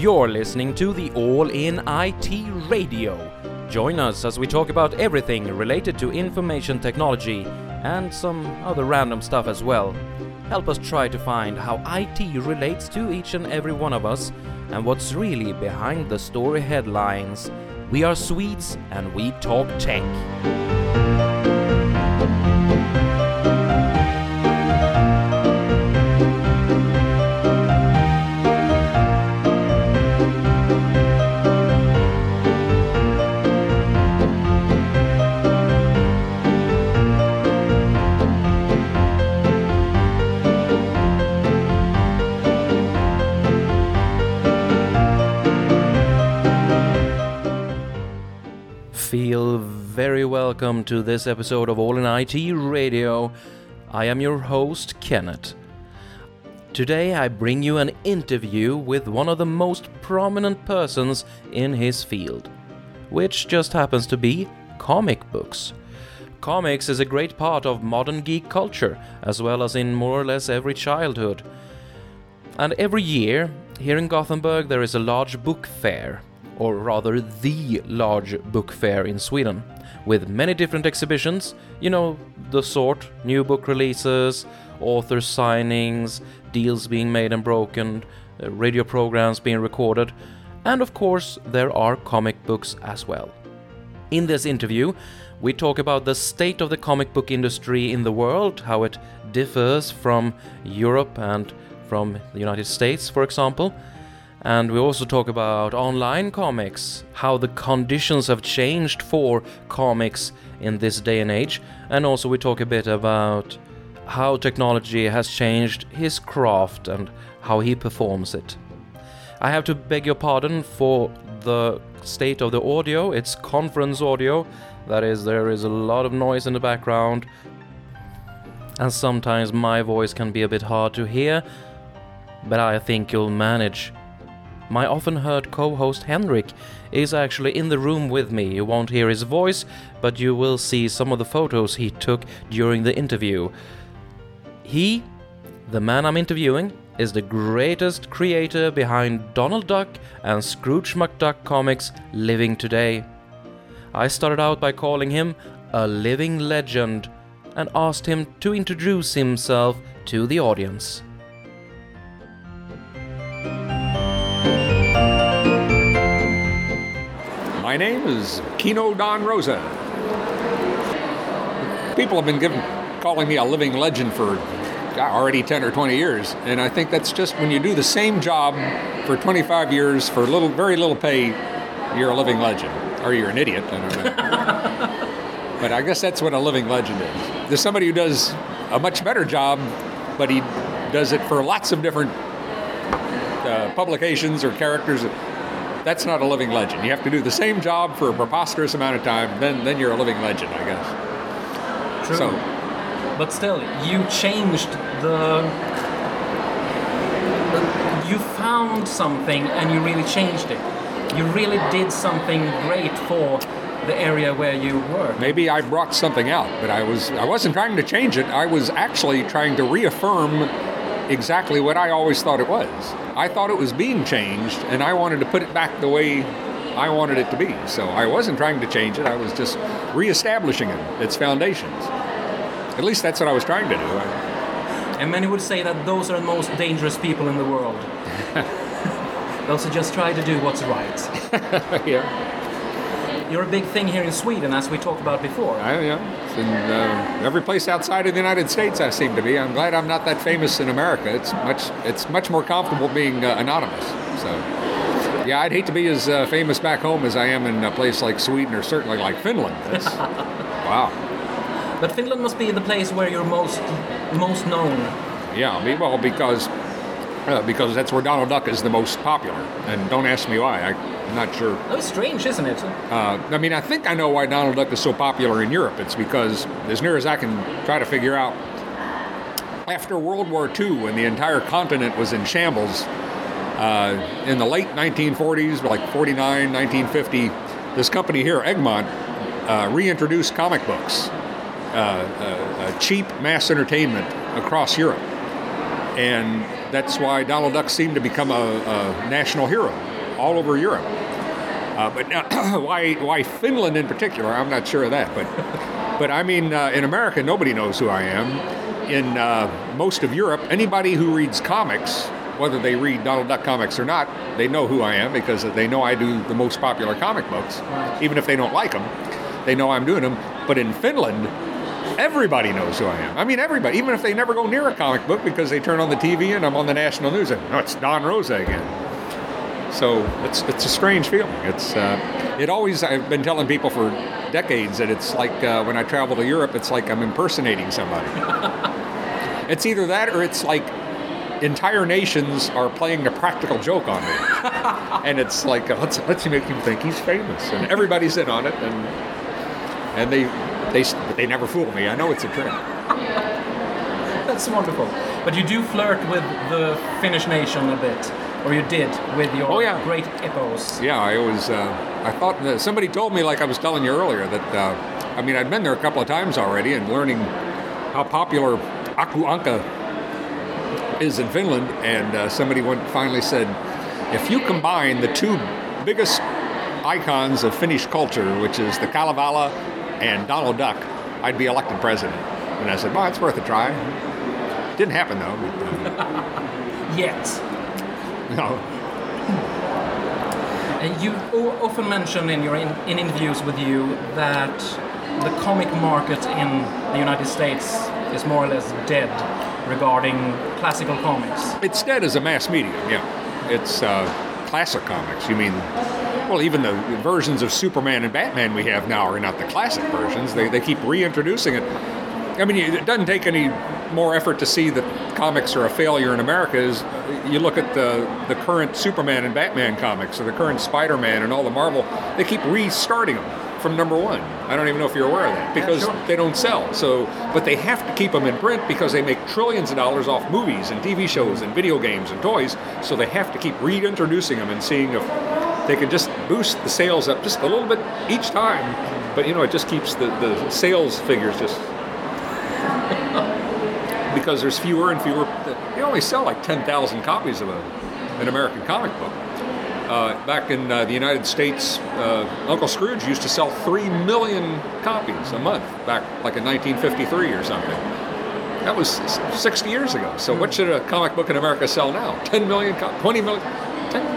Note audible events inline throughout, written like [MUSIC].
You're listening to the All in IT Radio. Join us as we talk about everything related to information technology and some other random stuff as well. Help us try to find how IT relates to each and every one of us and what's really behind the story headlines. We are Swedes and we talk tech. Very welcome to this episode of All in IT Radio. I am your host, Kenneth. Today I bring you an interview with one of the most prominent persons in his field, which just happens to be comic books. Comics is a great part of modern geek culture, as well as in more or less every childhood. And every year, here in Gothenburg, there is a large book fair, or rather, the large book fair in Sweden, with many different exhibitions, you know, the sort new book releases, author signings, deals being made and broken, uh, radio programs being recorded, and of course, there are comic books as well. In this interview, we talk about the state of the comic book industry in the world, how it differs from Europe and from the United States, for example. And we also talk about online comics, how the conditions have changed for comics in this day and age. And also, we talk a bit about how technology has changed his craft and how he performs it. I have to beg your pardon for the state of the audio. It's conference audio. That is, there is a lot of noise in the background. And sometimes my voice can be a bit hard to hear. But I think you'll manage. My often heard co host Henrik is actually in the room with me. You won't hear his voice, but you will see some of the photos he took during the interview. He, the man I'm interviewing, is the greatest creator behind Donald Duck and Scrooge McDuck comics living today. I started out by calling him a living legend and asked him to introduce himself to the audience. My name is Keno Don Rosa. People have been given, calling me a living legend for already 10 or 20 years, and I think that's just when you do the same job for 25 years for little, very little pay, you're a living legend, or you're an idiot. I don't know. [LAUGHS] but I guess that's what a living legend is. There's somebody who does a much better job, but he does it for lots of different uh, publications or characters that's not a living legend. You have to do the same job for a preposterous amount of time, then then you're a living legend, I guess. True. So, but still, you changed the. You found something and you really changed it. You really did something great for the area where you work. maybe I brought something out, but I was I wasn't trying to change it. I was actually trying to reaffirm exactly what I always thought it was. I thought it was being changed, and I wanted to put it back the way I wanted it to be. So I wasn't trying to change it. I was just reestablishing it, its foundations. At least that's what I was trying to do. And many would say that those are the most dangerous people in the world. [LAUGHS] those who just try to do what's right. [LAUGHS] yeah. You're a big thing here in Sweden, as we talked about before. I, yeah, in uh, every place outside of the United States. I seem to be. I'm glad I'm not that famous in America. It's much it's much more comfortable being uh, anonymous. So, yeah, I'd hate to be as uh, famous back home as I am in a place like Sweden or certainly like Finland. [LAUGHS] Wow. But Finland must be the place where you're most most known. Yeah, well, because uh, because that's where Donald Duck is the most popular. And don't ask me why. I'm not sure. That was strange, isn't it? Uh, I mean, I think I know why Donald Duck is so popular in Europe. It's because, as near as I can try to figure out, after World War II, when the entire continent was in shambles, uh, in the late 1940s, like 49, 1950, this company here, Egmont, uh, reintroduced comic books, uh, uh, uh, cheap mass entertainment across Europe. And that's why Donald Duck seemed to become a, a national hero all over Europe. Uh, but now, [CLEARS THROAT] why why Finland in particular? I'm not sure of that. But [LAUGHS] but I mean, uh, in America, nobody knows who I am. In uh, most of Europe, anybody who reads comics, whether they read Donald Duck comics or not, they know who I am because they know I do the most popular comic books, even if they don't like them. They know I'm doing them. But in Finland, everybody knows who I am. I mean, everybody, even if they never go near a comic book because they turn on the TV and I'm on the national news and, oh, it's Don Rosa again. So it's it's a strange feeling. It's uh, it always. I've been telling people for decades that it's like uh, when I travel to Europe, it's like I'm impersonating somebody. [LAUGHS] it's either that or it's like entire nations are playing a practical joke on me, [LAUGHS] and it's like let's let's make him think he's famous, and everybody's in on it, and and they they they never fool me. I know it's a trick. [LAUGHS] That's wonderful. But you do flirt with the Finnish nation a bit, or you did with your Oh, yeah. great epos. Yeah, I was. Uh, I thought that somebody told me, like I was telling you earlier, that uh, I mean I'd been there a couple of times already and learning how popular Aku Anka is in Finland, and uh, somebody went, finally said, if you combine the two biggest icons of Finnish culture, which is the Kalevala and Donald Duck, I'd be elected president. And I said, well, it's worth a try. Didn't happen though. But, uh, [LAUGHS] Yet. no. Uh, you often mention in your in, in interviews with you that the comic market in the United States is more or less dead regarding classical comics. It's dead as a mass medium, yeah. It's uh, classic comics. You mean, well, even the versions of Superman and Batman we have now are not the classic versions. They, they keep reintroducing it. I mean, it doesn't take any more effort to see that comics are a failure in America. Is you look at the the current Superman and Batman comics, or the current Spider-Man and all the Marvel, they keep restarting them from number one. I don't even know if you're aware of that because sure. they don't sell. So, but they have to keep them in print because they make trillions of dollars off movies and TV shows and video games and toys. So they have to keep reintroducing them and seeing if they can just boost the sales up just a little bit each time. But you know, it just keeps the, the sales figures just [LAUGHS] because there's fewer and fewer. They only sell like 10,000 copies of a, an American comic book. Uh, back in uh, the United States, uh, Uncle Scrooge used to sell 3 million copies a month, back like in 1953 or something. That was 60 years ago. So, what should a comic book in America sell now? 10 million, co- 20 million,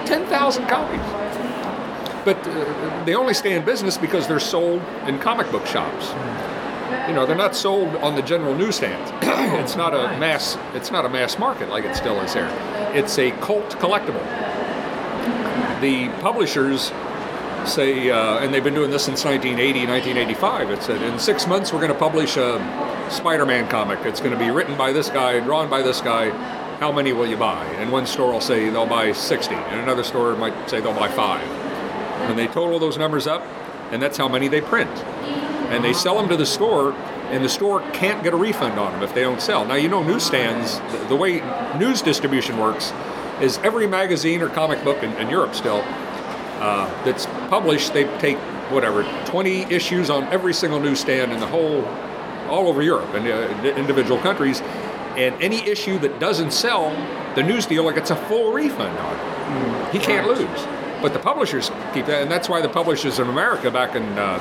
10,000 copies. But uh, they only stay in business because they're sold in comic book shops. You know they're not sold on the general newsstands [CLEARS THROAT] it's not a mass it's not a mass market like it still is here. It's a cult collectible. The publishers say uh, and they've been doing this since 1980 1985 it said in six months we're going to publish a spider-man comic. It's going to be written by this guy drawn by this guy. How many will you buy? And one store will say they'll buy 60 and another store might say they'll buy five and they total those numbers up and that's how many they print. And they sell them to the store and the store can't get a refund on them if they don't sell. Now you know newsstands the, way news distribution works is every magazine or comic book in, in europe still uh, that's published they take whatever 20 issues on every single newsstand in the whole all over europe and uh, individual countries. And any issue that doesn't sell the news dealer gets a full refund on. It he can't lose but the publishers keep that and that's why the publishers in america back in uh,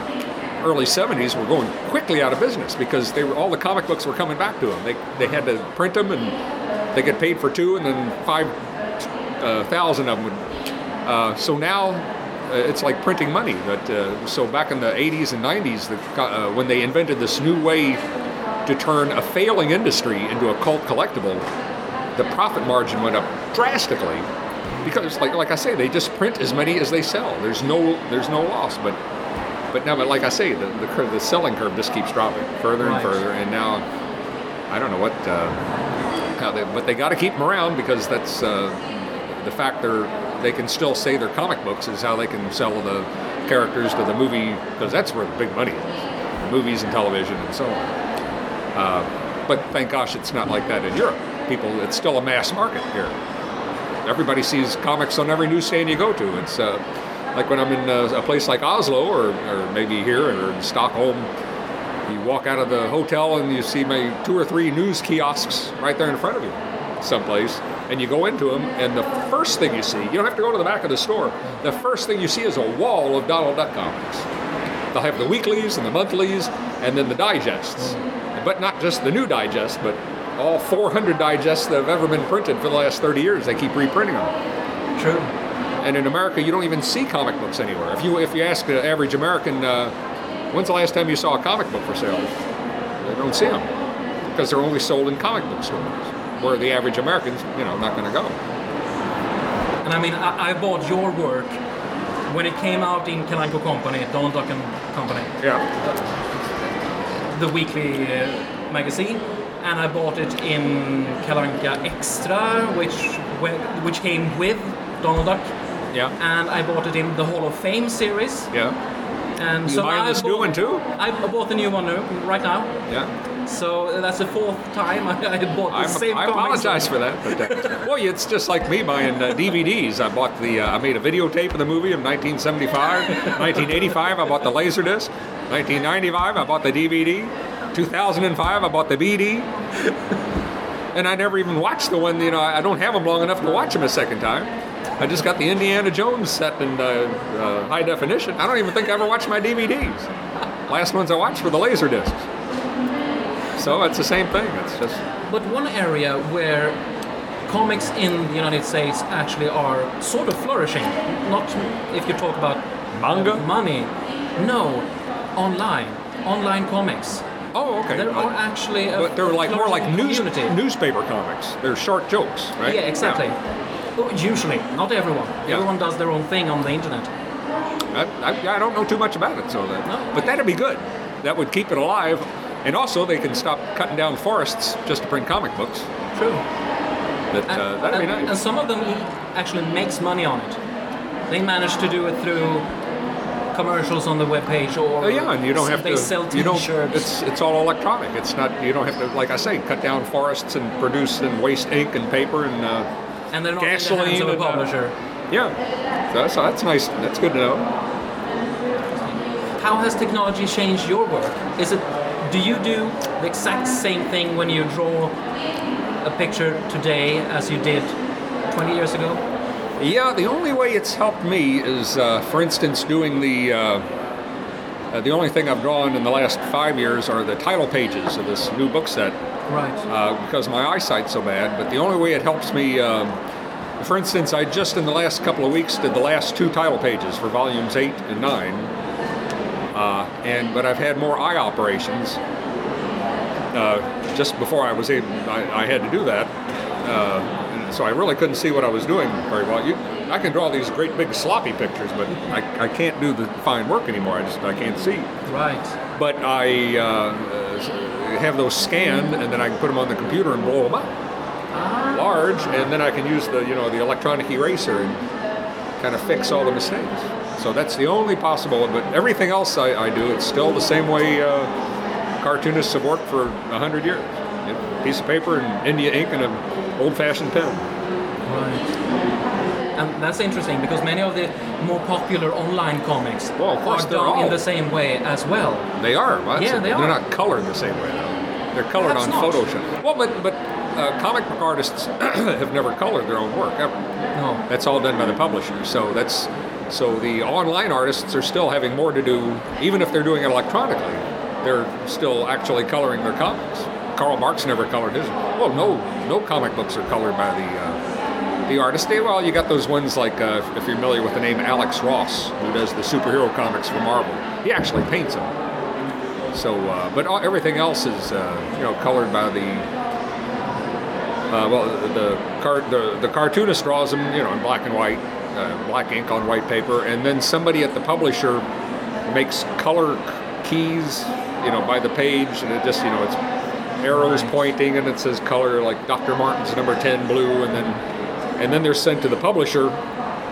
early 70s were going quickly out of business because they were all the comic books were coming back to them. They, they had to print them and they get paid for two and then five uh, thousand of them. Would, uh, so now uh, it's like printing money. But uh, so back in the 80s and 90s, the, uh, when they invented this new way to turn a failing industry into a cult collectible, the profit margin went up drastically because, like like I say, they just print as many as they sell. There's no there's no loss, but but now, but like I say, the the, curve, the selling curve just keeps dropping further and Right. further, and now I don't know what. Uh, how they, but they got to keep them around because that's uh, the fact they're they can still say they're comic books is how they can sell the characters to the movie because that's where the big money is, movies and television and so on. Uh, but thank gosh it's not like that in Europe. People, it's still a mass market here. Everybody sees comics on every newsstand you go to. It's uh, like when I'm in uh, a place like Oslo or, or maybe here or in Stockholm. You walk out of the hotel and you see maybe two or three news kiosks right there in front of you, someplace, and you go into them, and the first thing you see, you don't have to go to the back of the store. The first thing you see is a wall of Donald Duck comics. They'll have the weeklies and the monthlies, and then the digests. But not just the new digest, but all 400 digests that have ever been printed for the last 30 years. They keep reprinting them. True. And in America, you don't even see comic books anywhere. If you if you ask the average American, uh, when's the last time you saw a comic book for sale? They don't see them because they're only sold in comic book stores, where the average American's you know not going to go. And I mean, I, I bought your work when it came out in Kalle Anka Company, Donald Duck and Company, Yeah. the weekly uh, magazine, and I bought it in Kalle Anka Extra, which which came with Donald Duck, Yeah. and I bought it in the Hall of Fame series. Yeah. And You so buying I this new bought- one too? I bought the new one right now. Yeah. So that's the fourth time [LAUGHS] I, bought the I'm, same I apologize for that, but uh, [LAUGHS] well, it's just like me buying uh, DVDs. I bought the, uh, I made a videotape of the movie in 1975. 1985, I bought the Laserdisc. 1995, I bought the DVD. 2005, I bought the BD. And I never even watched the one. You know, I don't have them long enough to watch them a second time. I just got the Indiana Jones set in uh, uh, high definition. I don't even think I ever watched my DVDs. Last ones I watched were the laser discs. So it's the same thing. It's just But one area where comics in the United States actually are sort of flourishing, not if you talk about Manga? money, no, online, online comics. Okay. There are actually a but they're like more like news, newspaper comics. They're short jokes, right? Yeah, exactly. Oh, Usually, not everyone. Yeah. Everyone does their own thing on the internet. I, I, I don't know too much about it, so that, No. but that'd be good. That would keep it alive, and also they can stop cutting down forests just to print comic books. True. That And, uh, that'd be nice. and some of them actually makes money on it. They manage to do it through commercials on the webpage or Oh yeah, and you don't have they to. sell you don't. T-shirts. It's it's all electronic. It's not. You don't have to, like I say, cut down forests and produce and waste ink and paper and. Uh, and they're not in the hands gasoline of a and, uh, publisher. yeah, that's, that's nice. That's good to know. How has technology changed your work? Is it do you do the exact same thing when you draw a picture today as you did 20 years ago? Yeah, the only way it's helped me is, uh, for instance, doing the. Uh, uh, the only thing I've drawn in the last five years are the title pages of this new book set Right. uh, because my eyesight's so bad. But the only way it helps me, um, for instance, I just in the last couple of weeks did the last two title pages for volumes eight and nine. Uh, and but I've had more eye operations. Uh, just before I was able, I, I had to do that. So I really couldn't see what I was doing very well. You, I can draw these great big sloppy pictures, but I, I can't do the fine work anymore. I just I can't see Right. but I uh, have those scanned, and then I can put them on the computer and blow them up large, and then I can use the you know the electronic eraser and kind of fix all the mistakes. So that's the only possible. But everything else I, I do, it's still the same way uh, cartoonists have worked for a hundred years. Know, piece of paper and India ink and an old-fashioned pen. Right. And that's interesting because many of the more popular online comics Well, are they're done in the same way as well. They are. Well, Yeah, they They're are. not colored the same way though. They're colored Perhaps on not. Photoshop. Well, but but uh, comic book artists [CLEARS THROAT] have never colored their own work ever. No. That's all done by the publisher. So that's so the online artists are still having more to do, even if they're doing it electronically. They're still actually coloring their comics. Carl Barks never colored his. Well, no, no comic books are colored by the uh, the artist. They, well, you got those ones like uh, if you're familiar with the name Alex Ross, who does the superhero comics for Marvel. He actually paints them. So, uh, but all, everything else is uh, you know colored by the uh, well, the, car, the the cartoonist draws them, you know, in black and white, uh, black ink on white paper, and then somebody at the publisher makes color keys, you know, by the page, and it just, you know, it's arrows pointing, and it says color like Dr. Martin's number ten blue, and then and then they're sent to the publisher,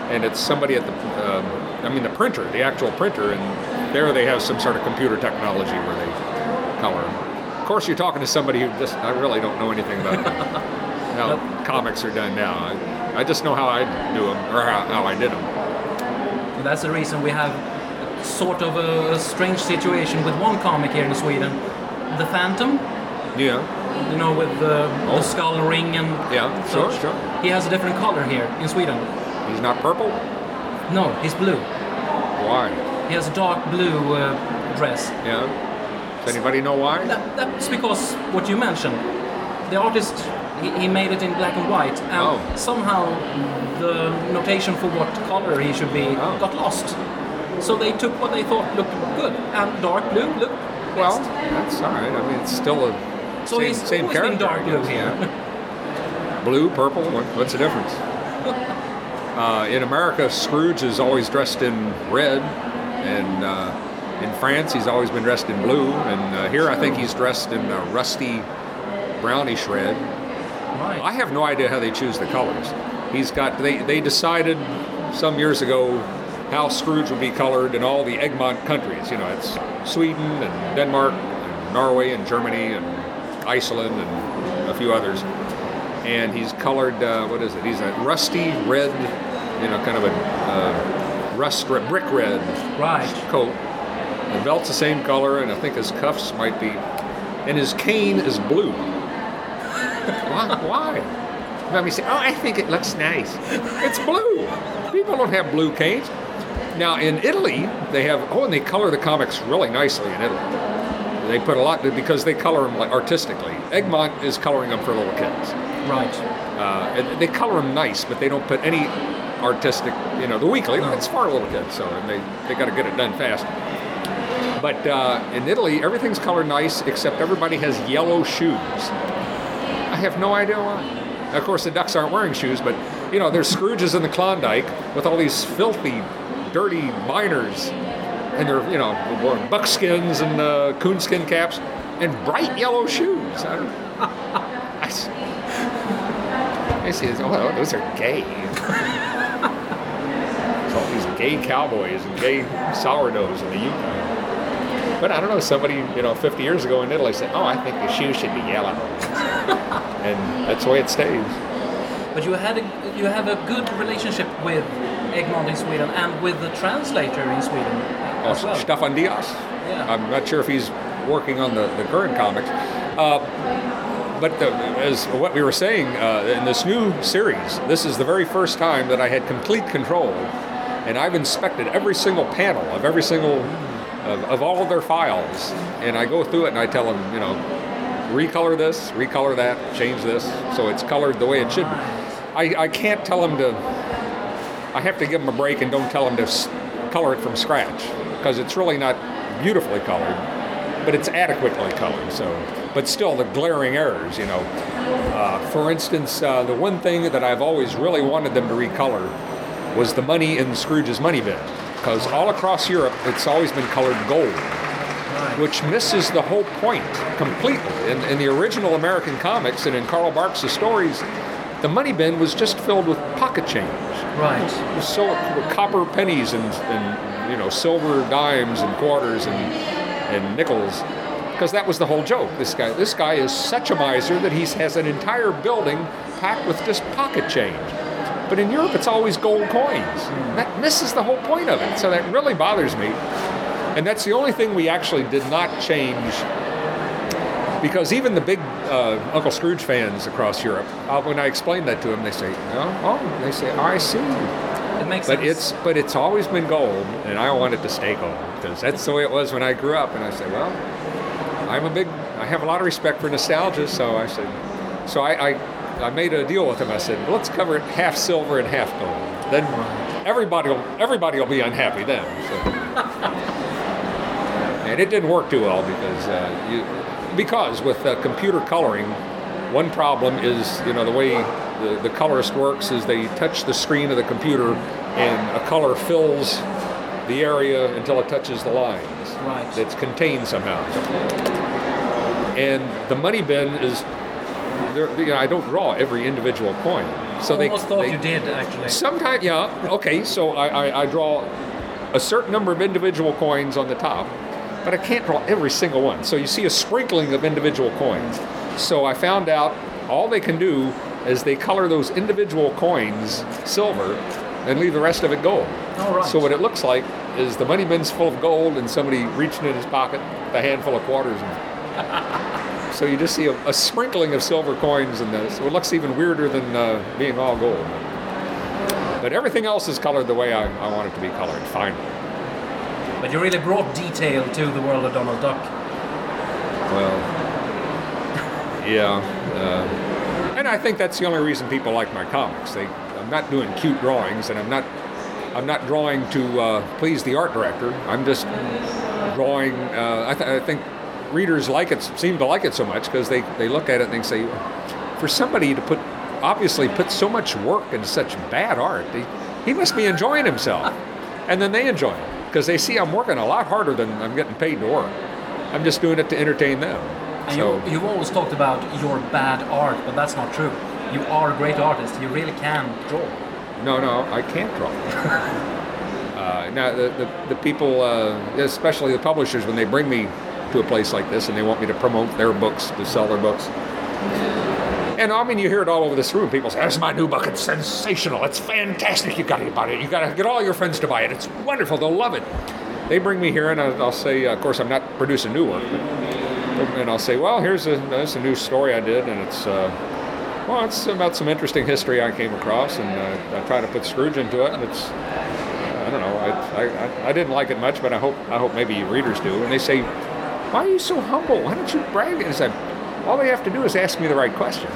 and it's somebody at the, um, I mean, the printer, the actual printer, and there they have some sort of computer technology where they color. Of course, you're talking to somebody who just, I really don't know anything about [LAUGHS] how comics are done now. I, I just know how I do them, or how, how I did them. And that's the reason we have sort of a strange situation with one comic here in Sweden, The Phantom. Yeah. you know, with the, Oh. the skull ring and Yeah, sure, sure. He has a different color here in Sweden. He's not purple? No, he's blue. Why? He has a dark blue uh, dress. Yeah. Does anybody know why? That, that's because what you mentioned. The artist he, he made it in black and white, and Oh. somehow the notation for what color he should be Oh. got lost. So they took what they thought looked good, and dark blue looked Well, that's all right. I mean, it's still a So same, he's same always character. dark blue here. yeah. [LAUGHS] Blue, purple. What, what's the difference? [LAUGHS] Uh, in America, Scrooge is always dressed in red, and uh, in France, he's always been dressed in blue. And uh, here, I think he's dressed in a rusty, brownish red. Right. I have no idea how they choose the colors. He's got they they decided some years ago how Scrooge would be colored in all the Egmont countries. You know, it's Sweden and Denmark and Norway and Germany and Iceland and a few others. And he's colored uh, what is it? He's a rusty red, you know, kind of a uh, rust red, brick red Right. coat. The belt's the same color, and I think his cuffs might be. And his cane is blue. [LAUGHS] Why? Why? Let me say, oh, I think it looks nice. It's blue. People don't have blue canes. Now in Italy, they have. Oh, and they color the comics really nicely in Italy. They put a lot because they color them like artistically. Egmont is coloring them for little kids. Right. Uh, and they color them nice, but they don't put any artistic, you know, the weekly, it's for little kids, so and they, they got to get it done fast. But uh, in Italy, everything's colored nice except everybody has yellow shoes. I have no idea why. Of course, the ducks aren't wearing shoes, but you know, there's Scrooges in the Klondike with all these filthy, dirty miners, and they're you know wearing buckskins and uh, coonskin caps and bright yellow shoes. I. I, I see. this, Oh, those are gay. It's all these gay cowboys and gay sourdoughs in the Yukon. But I don't know, somebody, you know, 50 years ago in Italy said, oh, I think the shoes should be yellow. [LAUGHS] and that's the way it stays. But you had a, you have a good relationship with Egmont in Sweden and with the translator in Sweden Well. Stefan Diös? Yeah. I'm not sure if he's working on the, the current comics. Uh, but the, as what we were saying, uh, in this new series, this is the very first time that I had complete control. And I've inspected every single panel of every single, of, of all of their files. And I go through it and I tell them, you know, recolor this, recolor that, change this, so it's colored the way it should be. I, I can't tell them to, I have to give them a break and don't tell them to color it from scratch because it's really not beautifully colored, but it's adequately colored. So, but still the glaring errors, you know. Uh, for instance, uh, the one thing that I've always really wanted them to recolor was the money in Scrooge's money bin because all across Europe it's always been colored gold which misses the whole point completely. In, in the original American comics and in Carl Barks' stories, the money bin was just filled with pocket change. Right. So with copper pennies and, and you know silver dimes and quarters and and nickels, because that was the whole joke. This guy, this guy is such a miser that he has an entire building packed with just pocket change. But in Europe, it's always gold coins. That misses the whole point of it. So that really bothers me. And that's the only thing we actually did not change because even the big uh, Uncle Scrooge fans across Europe, uh, when I explain that to them, they say, oh, oh, they say, I see. Makes But sense. it's but it's always been gold, and I want it to stay gold because that's the way it was when I grew up. And I said, well, I'm a big, I have a lot of respect for nostalgia, so I said, so I, I, I made a deal with him. I said, let's cover it half silver and half gold. Then everybody will everybody will be unhappy then. So. and it didn't work too well because uh, you, because with uh, computer coloring, one problem is you know the way the, the colorist works is they touch the screen of the computer and a color fills the area until it touches the lines. Right. It's contained somehow. And the money bin is, you know, I don't draw every individual coin. So they, almost thought they you did actually. Sometimes, yeah. Okay, so I, I, I draw a certain number of individual coins on the top, but I can't draw every single one. So you see a sprinkling of individual coins. So I found out all they can do is they color those individual coins silver and leave the rest of it gold. All right. So what it looks like is the money bin's full of gold and somebody reaching in his pocket with a handful of quarters. And [LAUGHS] So you just see a, a sprinkling of silver coins in this. So it looks even weirder than uh, being all gold. But everything else is colored the way I, I want it to be colored, finally. But you really brought detail to the world of Donald Duck. Well, yeah. Uh, and I think that's the only reason people like my comics. They, not doing cute drawings, and I'm not, I'm not drawing to uh, please the art director. I'm just drawing. Uh, I, th- I think readers like it, seem to like it so much because they, they look at it and they say, for somebody to put, obviously put so much work into such bad art, he, he must be enjoying himself. And then they enjoy it because they see I'm working a lot harder than I'm getting paid to work. I'm just doing it to entertain them. And so, you, you've always talked about your bad art, but that's not true. You are a great artist. You really can draw. no, no, I can't draw. [LAUGHS] uh, now, the, the, the people, uh, especially the publishers, when they bring me to a place like this and they want me to promote their books, to sell their books. And I mean, you hear it all over this room. People say, "That's my new book. It's sensational. It's fantastic. You got to buy it. You got to get all your friends to buy it. It's wonderful. They'll love it." They bring me here, and I'll I'll say, "Of course, I'm not producing new work." But, and I'll say, "Well, here's a, here's a new story I did, and it's uh, well, it's about some interesting history I came across, and uh, I try to put Scrooge into it, and it's I don't know. I, I, I didn't like it much, but I hope I hope maybe readers do. And they say, "Why are you so humble? Why don't you brag?" And I said, "All they have to do is ask me the right question,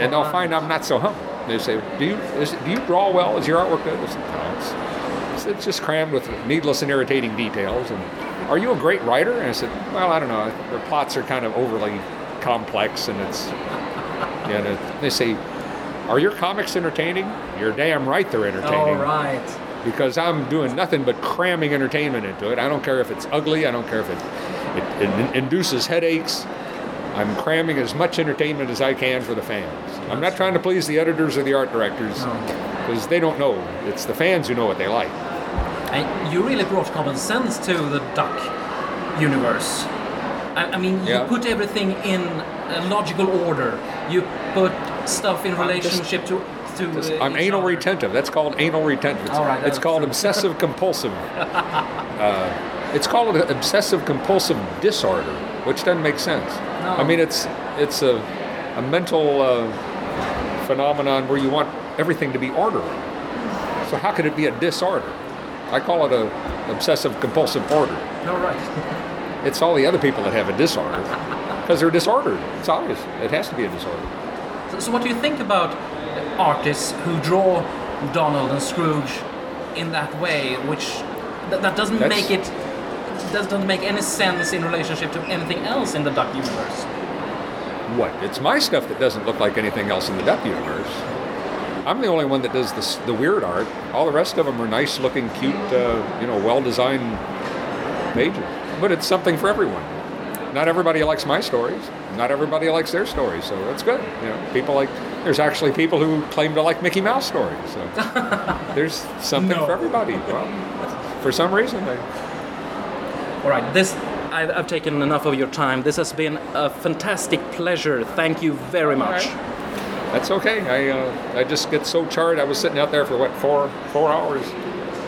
and they'll find I'm not so humble." They say, "Do you is, do you draw well? Is your artwork good?" "No, it's, it's, just crammed with needless and irritating details." And are you a great writer? And I said, "Well, I don't know. Their plots are kind of overly complex, and it's." Yeah, and they say, "Are your comics entertaining?" You're damn right they're entertaining All right. because I'm doing nothing but cramming entertainment into it. I don't care if it's ugly. I don't care if it, it, it induces headaches. I'm cramming as much entertainment as I can for the fans. I'm not trying to please the editors or the art directors because they don't know. It's the fans who know what they like. And you really brought common sense to the duck universe. I, I mean, you Yeah. put everything in a logical order. You put stuff in relationship to to. uh, I'm anal other. retentive. That's called anal retentive. It's, right, it's called true. obsessive compulsive. [LAUGHS] uh, it's called an obsessive compulsive disorder, which doesn't make sense. No. I mean, it's it's a a mental uh, phenomenon where you want everything to be orderly. So how could it be a disorder? I call it a obsessive compulsive order. All right. [LAUGHS] It's all the other people that have a disorder because they're disordered. It's obvious. It has to be a disorder. So, so what do you think about artists who draw Donald and Scrooge in that way, which that, that doesn't That's- make it doesn't make any sense in relationship to anything else in the Duck universe? What? It's my stuff that doesn't look like anything else in the Duck universe. I'm the only one that does this, the weird art. All the rest of them are nice looking, cute, uh, you know, well designed pages. But it's something for everyone. Not everybody likes my stories. Not everybody likes their stories, so that's good. You know, people like. There's actually people who claim to like Mickey Mouse stories. So [LAUGHS] there's something No. for everybody. Well, for some reason, All right, this I've, I've taken enough of your time. This has been a fantastic pleasure. Thank you very much. That's okay. I uh, I just get so charged. I was sitting out there for what four four hours,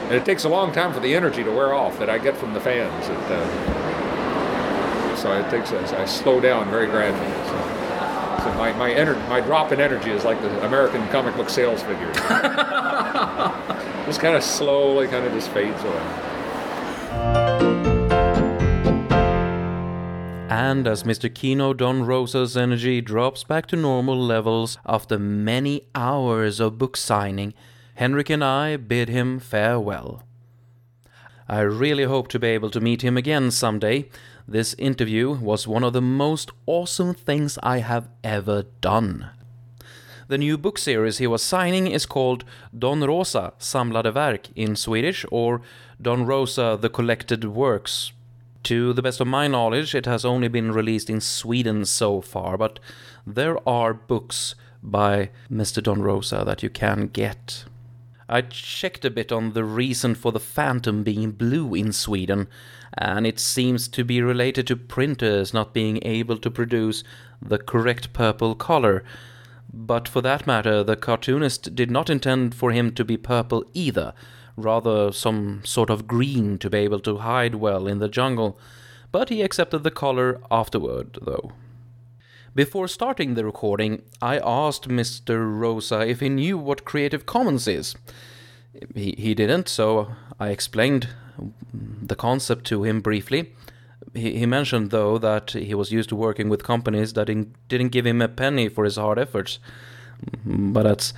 and it takes a long time for the energy to wear off that I get from the fans. It, uh, so it takes a, I slow down very gradually. So, so my my, ener- my drop in energy is like the American comic book sales figure. [LAUGHS] just kind of slowly, kind of just fades away. And as Mr. Keno Don Rosa's energy drops back to normal levels after many hours of book signing, Henrik and I bid him farewell. I really hope to be able to meet him again someday. This interview was one of the most awesome things I have ever done. The new book series he was signing is called Don Rosa Samlade Verk in Swedish or Don Rosa The Collected Works. To the best of my knowledge, it has only been released in Sweden so far, but there are books by Mr. Don Rosa that you can get. I checked a bit on the reason for the Phantom being blue in Sweden, and it seems to be related to printers not being able to produce the correct purple color. But for that matter, the cartoonist did not intend for him to be purple either, rather some sort of green to be able to hide well in the jungle. But he accepted the color afterward, though. Before starting the recording, I asked Mr. Rosa if he knew what Creative Commons is. He, he didn't, so I explained the concept to him briefly. He, he mentioned, though, that he was used to working with companies that didn't give him a penny for his hard efforts. But that's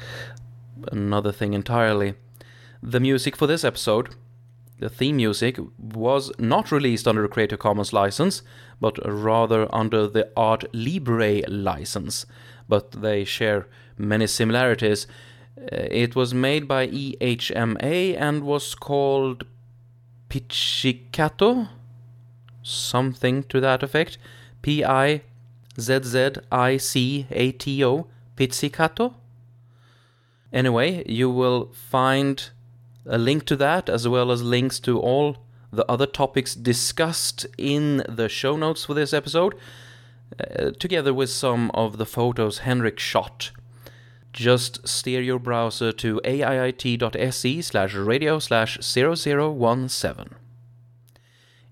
another thing entirely. The music for this episode, the theme music, was not released under a Creative Commons license, but rather under the Art Libre license. But they share many similarities. Uh, it was made by EHMA and was called Pizzicato, something to that effect. P I Z Z I C A T O, Pizzicato. Anyway, you will find a link to that as well as links to all the other topics discussed in the show notes for this episode, uh, together with some of the photos Henrik shot. Just steer your browser to aiit.se slash radio slash 0017.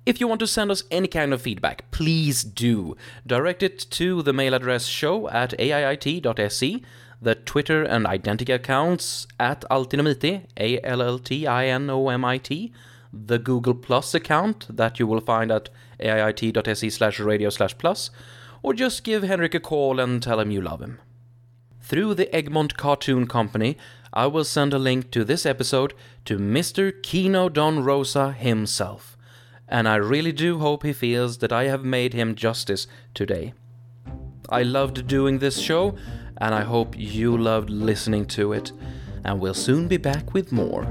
If you want to send us any kind of feedback, please do. Direct it to the mail address show at aiit.se the Twitter and Identica accounts at Altinomiti, A L L T I N O M I T, the Google Plus account that you will find at aiit.se slash radio slash plus, or just give Henrik a call and tell him you love him. Through the Egmont Cartoon Company, I will send a link to this episode to Mr. Keno Don Rosa himself, and I really do hope he feels that I have made him justice today. I loved doing this show, and I hope you loved listening to it. And we'll soon be back with more.